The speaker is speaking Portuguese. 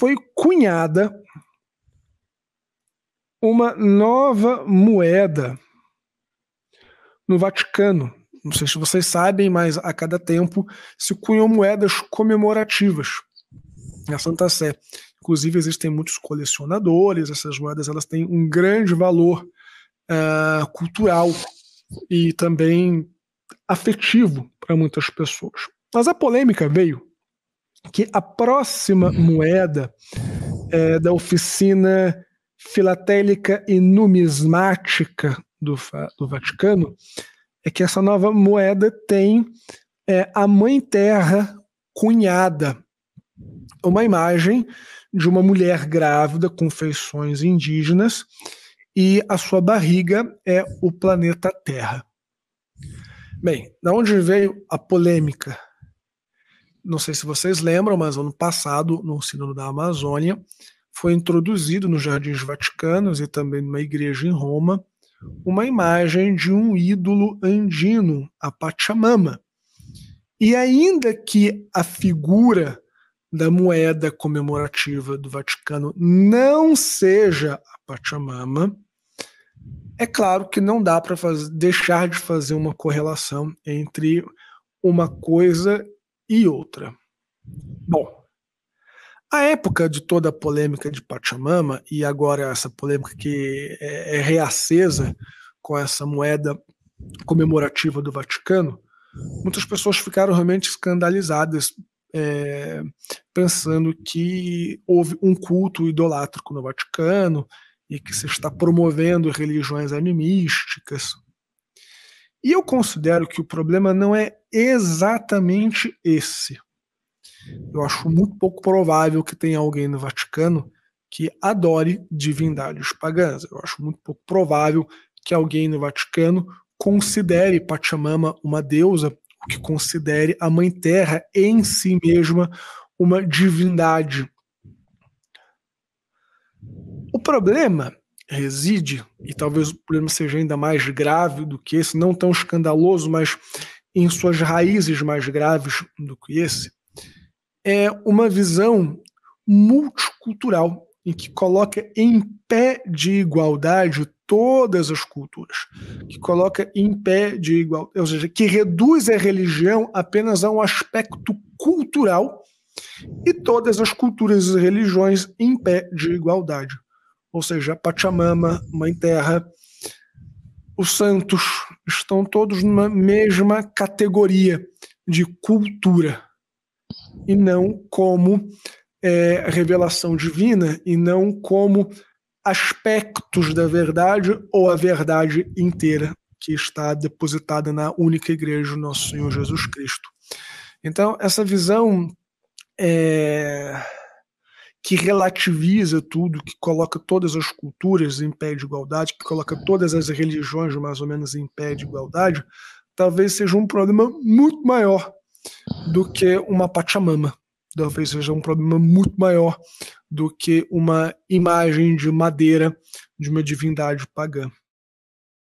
foi cunhada uma nova moeda no Vaticano. Não sei se vocês sabem, mas a cada tempo se cunham moedas comemorativas na Santa Sé. Inclusive, existem muitos colecionadores, essas moedas elas têm um grande valor uh, cultural e também afetivo para muitas pessoas. Mas a polêmica veio que a próxima moeda é, da oficina filatélica e numismática do, do Vaticano é que essa nova moeda tem é, a Mãe Terra cunhada, uma imagem de uma mulher grávida com feições indígenas e a sua barriga é o planeta Terra. Bem, da onde veio a polêmica? Não sei se vocês lembram, mas ano passado, no Sínodo da Amazônia, foi introduzido nos Jardins Vaticanos e também numa igreja em Roma uma imagem de um ídolo andino, a Pachamama. E ainda que a figura da moeda comemorativa do Vaticano não seja a Pachamama, é claro que não dá para deixar de fazer uma correlação entre uma coisa e outra. Bom, a época de toda a polêmica de Pachamama, e agora essa polêmica que é, é reacesa com essa moeda comemorativa do Vaticano, muitas pessoas ficaram realmente escandalizadas, é, pensando que houve um culto idolátrico no Vaticano e que se está promovendo religiões animísticas. E eu considero que o problema não é exatamente esse. Eu acho muito pouco provável que tenha alguém no Vaticano que adore divindades pagãs. Eu acho muito pouco provável que alguém no Vaticano considere Pachamama uma deusa, que considere a Mãe Terra em si mesma uma divindade. O problema reside, e talvez o problema seja ainda mais grave do que esse, não tão escandaloso, mas em suas raízes mais graves do que esse, é uma visão multicultural em que coloca em pé de igualdade todas as culturas, que coloca em pé de igualdade, ou seja, que reduz a religião apenas a um aspecto cultural e todas as culturas e religiões em pé de igualdade. Ou seja, Pachamama, Mãe Terra, os santos estão todos numa mesma categoria de cultura e não como é, revelação divina e não como aspectos da verdade ou a verdade inteira que está depositada na única igreja do nosso Senhor Jesus Cristo. Então, essa visão é, que relativiza tudo, que coloca todas as culturas em pé de igualdade, que coloca todas as religiões mais ou menos em pé de igualdade, talvez seja um problema muito maior do que uma Pachamama. Talvez seja um problema muito maior do que uma imagem de madeira de uma divindade pagã.